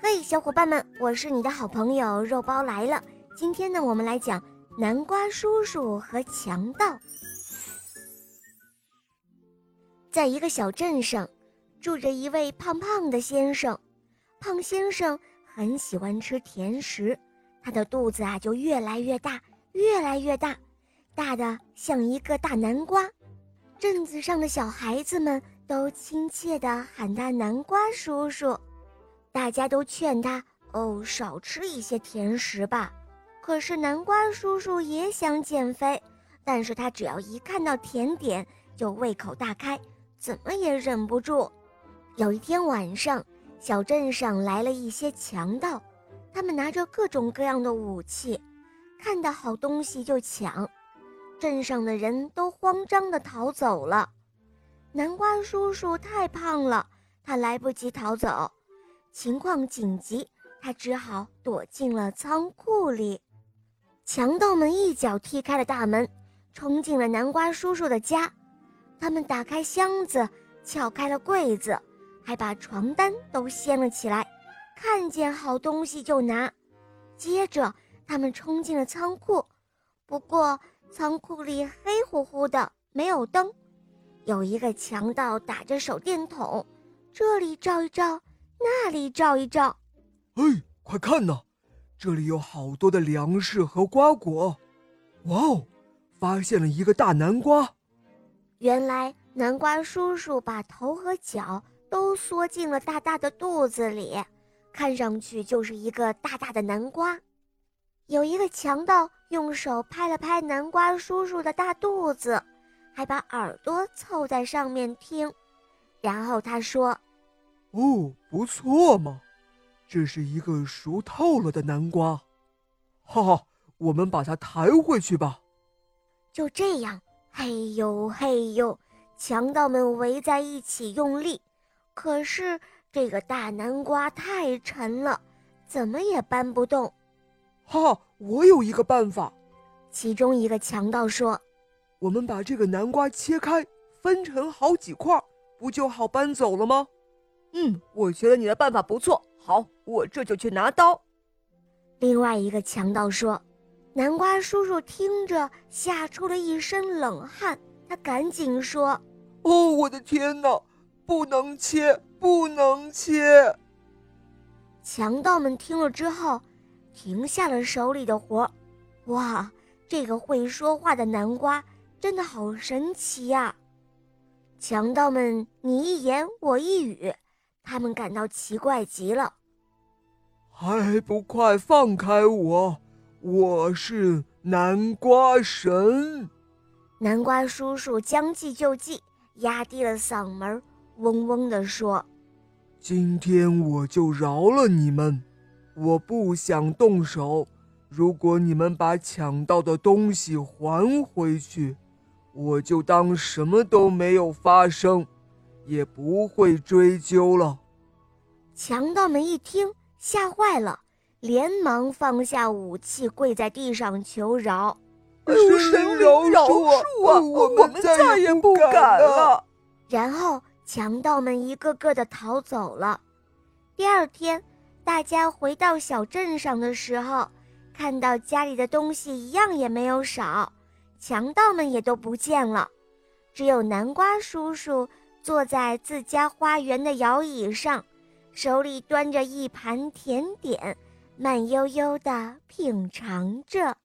嘿，小伙伴们，我是你的好朋友肉包来了。今天呢，我们来讲南瓜叔叔和强盗。在一个小镇上，住着一位胖胖的先生。胖先生很喜欢吃甜食，他的肚子啊就越来越大，越来越大，大的像一个大南瓜。镇子上的小孩子们都亲切地喊他“南瓜叔叔”，大家都劝他哦，少吃一些甜食吧。可是南瓜叔叔也想减肥，但是他只要一看到甜点就胃口大开，怎么也忍不住。有一天晚上，小镇上来了一些强盗，他们拿着各种各样的武器，看到好东西就抢。镇上的人都慌张地逃走了。南瓜叔叔太胖了，他来不及逃走。情况紧急，他只好躲进了仓库里。强盗们一脚踢开了大门，冲进了南瓜叔叔的家。他们打开箱子，撬开了柜子，还把床单都掀了起来，看见好东西就拿。接着，他们冲进了仓库，不过。仓库里黑乎乎的，没有灯。有一个强盗打着手电筒，这里照一照，那里照一照。哎，快看呐，这里有好多的粮食和瓜果。哇哦，发现了一个大南瓜。原来南瓜叔叔把头和脚都缩进了大大的肚子里，看上去就是一个大大的南瓜。有一个强盗用手拍了拍南瓜叔叔的大肚子，还把耳朵凑在上面听，然后他说：“哦，不错嘛，这是一个熟透了的南瓜，哈哈，我们把它抬回去吧。”就这样，嘿呦嘿呦，强盗们围在一起用力，可是这个大南瓜太沉了，怎么也搬不动。哈，我有一个办法。其中一个强盗说：“我们把这个南瓜切开，分成好几块，不就好搬走了吗？”嗯，我觉得你的办法不错。好，我这就去拿刀。另外一个强盗说：“南瓜叔叔听着吓出了一身冷汗，他赶紧说：‘哦，我的天哪，不能切，不能切！’”强盗们听了之后。停下了手里的活，哇，这个会说话的南瓜真的好神奇呀！强盗们你一言我一语，他们感到奇怪极了。还不快放开我！我是南瓜神。南瓜叔叔将计就计，压低了嗓门，嗡嗡地说：“今天我就饶了你们。”我不想动手。如果你们把抢到的东西还回去，我就当什么都没有发生，也不会追究了。强盗们一听，吓坏了，连忙放下武器，跪在地上求饶：“神饶恕啊！我们再也不敢了。”然后强盗们一个个的逃走了。第二天。大家回到小镇上的时候，看到家里的东西一样也没有少，强盗们也都不见了，只有南瓜叔叔坐在自家花园的摇椅上，手里端着一盘甜点，慢悠悠地品尝着。